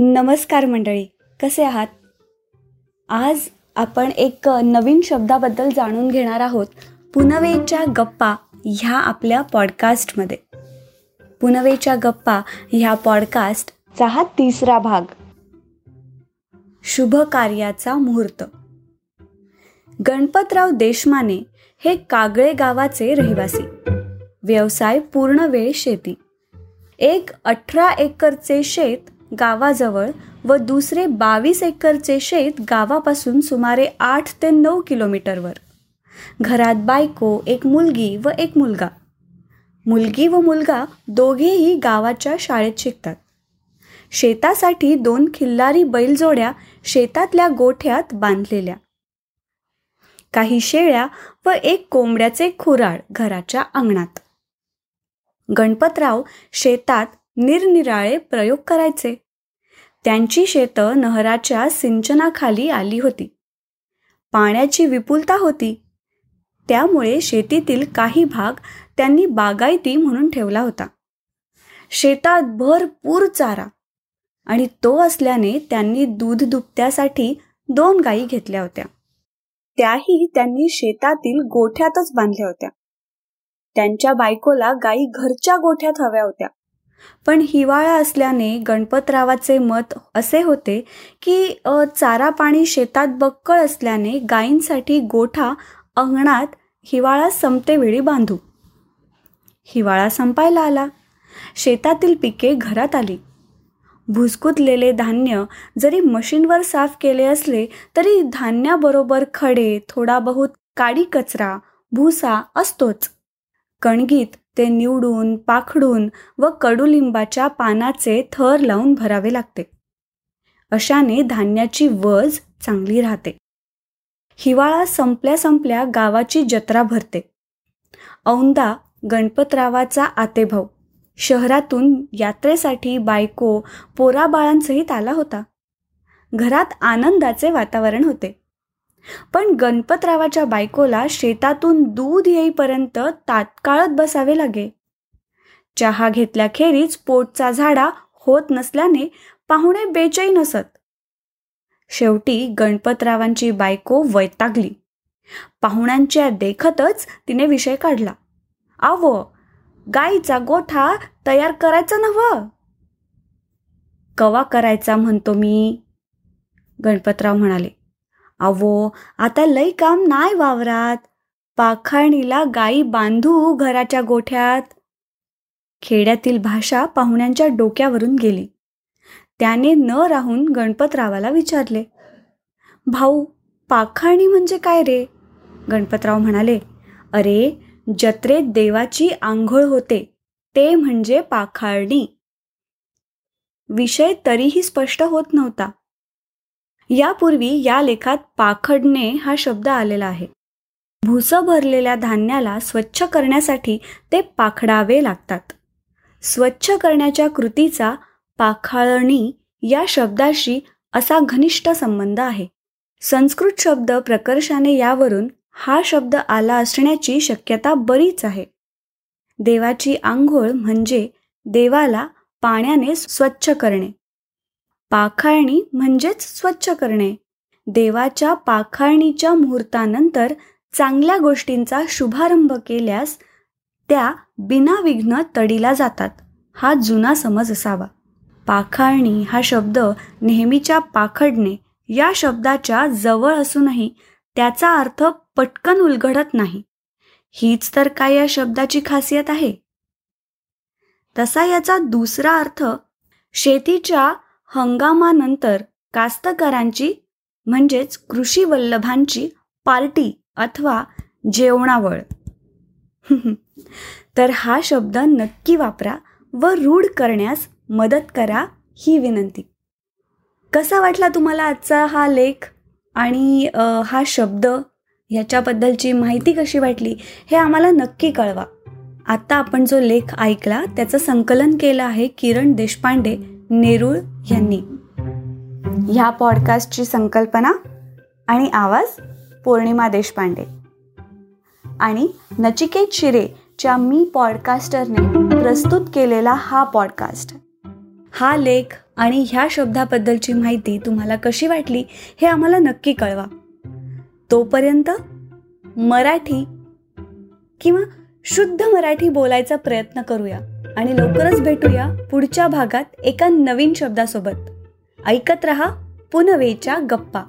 नमस्कार मंडळी कसे आहात? आज आपण एक नवीन शब्दाबद्दल जाणून घेणार आहोत. पुनवेच्या गप्पा ह्या आपल्या पॉडकास्टमध्ये. पुनवेच्या गप्पा ह्या पॉडकास्टचा हा तिसरा भाग. शुभ कार्याचा मुहूर्त. गणपतराव देशमाने हे कागळे गावाचे रहिवासी. व्यवसाय पूर्ण वेळ शेती. एक अठरा एकरचे शेत गावाजवळ व दुसरे बावीस एकरचे शेत गावापासून सुमारे आठ ते नऊ किलोमीटरवर. घरात बायको एक मुलगी व एक मुलगा. मुलगी व मुलगा दोघेही गावाच्या शाळेत शिकतात. शेतासाठी दोन खिल्लारी बैलजोड्या शेतातल्या गोठ्यात बांधलेल्या. काही शेळ्या व एक कोंबड्याचे खुराड घराच्या अंगणात. गणपतराव शेतात निरनिराळे प्रयोग करायचे. त्यांची शेतं नहराच्या सिंचनाखाली आली होती. पाण्याची विपुलता होती. त्यामुळे शेतीतील काही भाग त्यांनी बागायती म्हणून ठेवला होता. शेतात भरपूर चारा आणि तो असल्याने त्यांनी दूध दुभत्यासाठी दोन गायी घेतल्या होत्या. त्याही त्यांनी शेतातील गोठ्यातच बांधल्या होत्या. त्यांच्या बायकोला गायी घरच्या गोठ्यात हव्या होत्या. पण हिवाळा असल्याने गणपतरावाचे मत असे होते की चारा पाणी शेतात बक्कळ असल्याने गायींसाठी गोठा अंगणात हिवाळा संपतेवेळी बांधू. हिवाळा संपायला आला. शेतातील पिके घरात आली. भुसकुतलेले धान्य जरी मशीनवर साफ केले असले तरी धान्याबरोबर खडे थोडा बहुत काडी कचरा भुसा असतोच. कणगीत ते निवडून पाखडून व कडुलिंबाच्या पानाचे थर लावून भरावे लागते. अशाने धान्याची वज चांगली राहते. हिवाळा संपल्या संपल्या गावाची जत्रा भरते. औंदा गणपतरावाचा आतेभाऊ शहरातून यात्रेसाठी बायको पोराबाळांसहित आला होता. घरात आनंदाचे वातावरण होते. पण गणपतरावाच्या बायकोला शेतातून दूध येईपर्यंत तात्काळत बसावे लागे. चहा घेतल्याखेरीज पोटचा झाडा होत नसल्याने पाहुणे बेचैन नसत शेवटी गणपतरावांची बायको वैतागली. पाहुण्यांच्या देखतच तिने विषय काढला. आव गाईचा गोठा तयार करायचा नव्ह? कवा करायचा म्हणतो मी? गणपतराव म्हणाले. आवो आता लई काम नाही वावरात. पाखाणीला गाई बांधू घराच्या गोठ्यात. खेड्यातील भाषा पाहुण्यांच्या डोक्यावरून गेली. त्याने न राहून गणपतरावाला विचारले भाऊ पाखाणी म्हणजे काय रे? गणपतराव म्हणाले अरे जत्रेत देवाची आंघोळ होते ते म्हणजे पाखाळणी. विषय तरीही स्पष्ट होत नव्हता. यापूर्वी या लेखात पाखडणे हा शब्द आलेला आहे. भुस भरलेल्या धान्याला स्वच्छ करण्यासाठी ते पाखडावे लागतात. स्वच्छ करण्याच्या कृतीचा पाखाळणी या शब्दाशी असा घनिष्ठ संबंध आहे. संस्कृत शब्द प्रकर्षाने यावरून हा शब्द आला असण्याची शक्यता बरीच आहे. देवाची आंघोळ म्हणजे देवाला पाण्याने स्वच्छ करणे. पाखाळणी म्हणजेच स्वच्छ करणे. देवाच्या पाखाळणीच्या मुहूर्तानंतर चांगल्या गोष्टींचा शुभारंभ केल्यास त्या बिनाविघ्न तडीला जातात. हा जुना समज असावा. पाखाळणी हा शब्द नेहमीच्या पाखडणे या शब्दाच्या जवळ असूनही त्याचा अर्थ पटकन उलगडत नाही. हीच तर काय या शब्दाची खासियत आहे? तसा याचा दुसरा अर्थ शेतीच्या हंगामानंतर कास्तकारांची म्हणजेच कृषी वल्लभांची पार्टी अथवा जेवणावळ. तर हा शब्द नक्की वापरा व रूढ करण्यास मदत करा ही विनंती. कसा वाटला तुम्हाला आजचा हा लेख? आणि हा शब्द ह्याच्याबद्दलची माहिती कशी वाटली हे आम्हाला नक्की कळवा. आत्ता आपण जो लेख ऐकला त्याचं संकलन केलं आहे किरण देशपांडे नेरूळ यांनी. ह्या पॉडकास्टची संकल्पना आणि आवाज पौर्णिमा देशपांडे. आणि नचिकेत शिरेच्या मी पॉडकास्टरने प्रस्तुत केलेला हा पॉडकास्ट हा लेख आणि ह्या शब्दाबद्दलची माहिती तुम्हाला कशी वाटली हे आम्हाला नक्की कळवा. तोपर्यंत मराठी किंवा शुद्ध मराठी बोलायचा प्रयत्न करूया. आणि लवकरच भेटूया पुढच्या भागात एका नवीन शब्दासोबत. ऐकत रहा पुनवेच्या गप्पा.